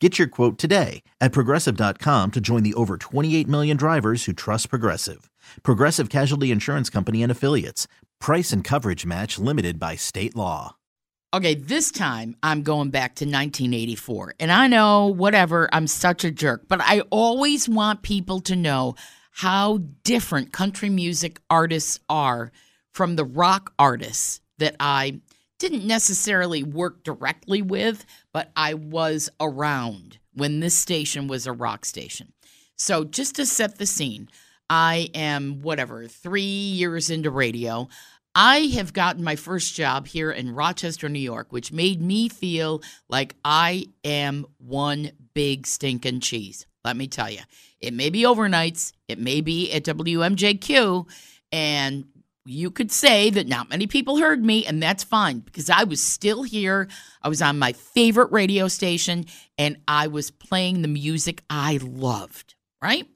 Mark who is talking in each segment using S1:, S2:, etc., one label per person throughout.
S1: Get your quote today at progressive.com to join the over 28 million drivers who trust Progressive. Progressive Casualty Insurance Company and Affiliates. Price and coverage match limited by state law.
S2: Okay, this time I'm going back to 1984. And I know, whatever, I'm such a jerk, but I always want people to know how different country music artists are from the rock artists that I didn't necessarily work directly with, but I was around when this station was a rock station. So, just to set the scene, I am whatever, three years into radio. I have gotten my first job here in Rochester, New York, which made me feel like I am one big stinking cheese. Let me tell you, it may be overnights, it may be at WMJQ, and you could say that not many people heard me, and that's fine because I was still here. I was on my favorite radio station, and I was playing the music I loved, right?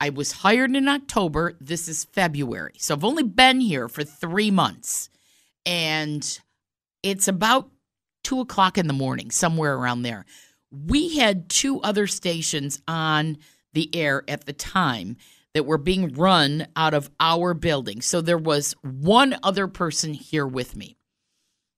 S2: I was hired in October. This is February. So I've only been here for three months. And it's about two o'clock in the morning, somewhere around there. We had two other stations on the air at the time that were being run out of our building. So there was one other person here with me.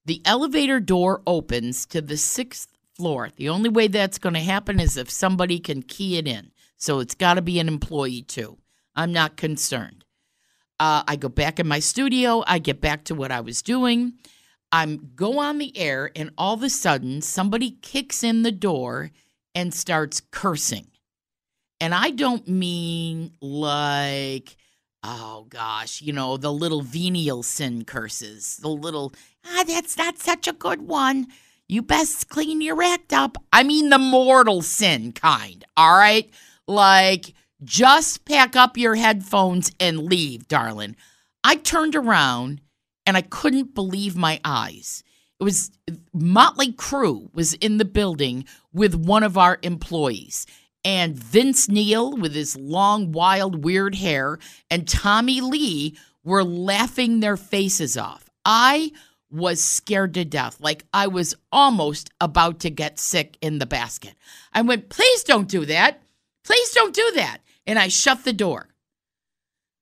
S2: The elevator door opens to the sixth floor. The only way that's going to happen is if somebody can key it in. So it's got to be an employee too. I'm not concerned. Uh, I go back in my studio. I get back to what I was doing. I'm go on the air, and all of a sudden, somebody kicks in the door and starts cursing. And I don't mean like, oh gosh, you know, the little venial sin curses, the little, ah, that's not such a good one. You best clean your act up. I mean the mortal sin kind, all right? Like, just pack up your headphones and leave, darling. I turned around and I couldn't believe my eyes. It was Motley Crue was in the building with one of our employees. And Vince Neil, with his long, wild, weird hair, and Tommy Lee were laughing their faces off. I was scared to death. Like I was almost about to get sick in the basket. I went, please don't do that. Please don't do that. And I shut the door.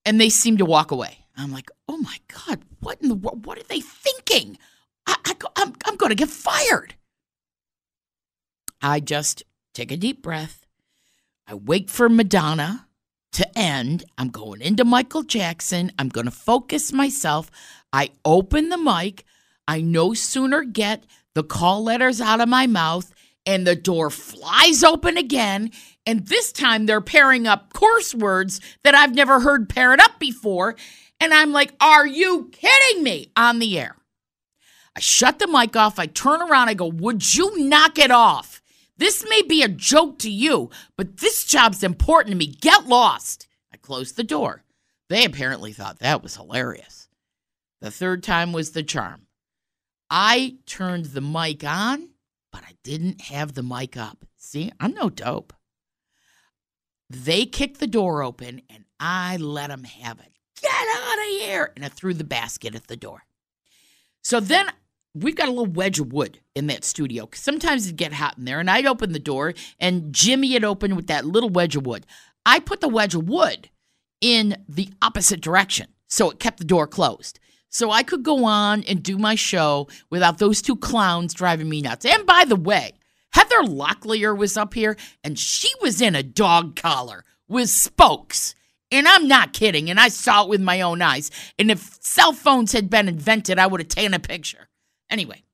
S2: And they seemed to walk away. I'm like, oh my God, what in the world? What are they thinking? I, I, I'm, I'm going to get fired. I just take a deep breath. I wait for Madonna to end. I'm going into Michael Jackson. I'm going to focus myself. I open the mic. I no sooner get the call letters out of my mouth and the door flies open again. And this time they're pairing up coarse words that I've never heard paired up before. And I'm like, are you kidding me? On the air. I shut the mic off. I turn around. I go, would you knock it off? This may be a joke to you, but this job's important to me. Get lost. I closed the door. They apparently thought that was hilarious. The third time was the charm. I turned the mic on, but I didn't have the mic up. See, I'm no dope. They kicked the door open and I let them have it. Get out of here. And I threw the basket at the door. So then we've got a little wedge of wood in that studio. Sometimes it'd get hot in there, and I'd open the door, and Jimmy had opened with that little wedge of wood. I put the wedge of wood in the opposite direction, so it kept the door closed. So I could go on and do my show without those two clowns driving me nuts. And by the way, Heather Locklear was up here, and she was in a dog collar with spokes And I'm not kidding. And I saw it with my own eyes. And if cell phones had been invented, I would have taken a picture. Anyway,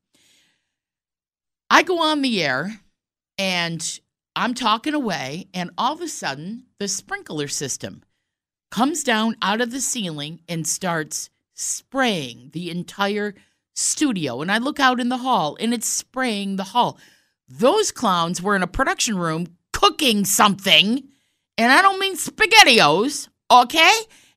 S2: I go on the air and I'm talking away, and all of a sudden, the sprinkler system comes down out of the ceiling and starts spraying the entire studio. And I look out in the hall, and it's spraying the hall. Those clowns were in a production room cooking something, and I don't mean SpaghettiOs, okay?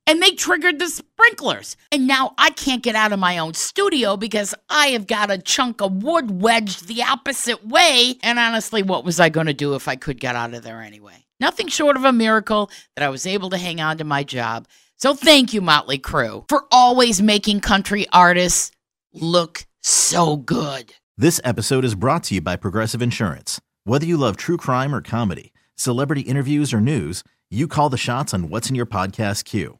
S2: And they triggered the sprinklers. And now I can't get out of my own studio because I have got a chunk of wood wedged the opposite way. And honestly, what was I going to do if I could get out of there anyway? Nothing short of a miracle that I was able to hang on to my job. So thank you, Motley Crue, for always making country artists look so good.
S1: This episode is brought to you by Progressive Insurance. Whether you love true crime or comedy, celebrity interviews or news, you call the shots on what's in your podcast queue.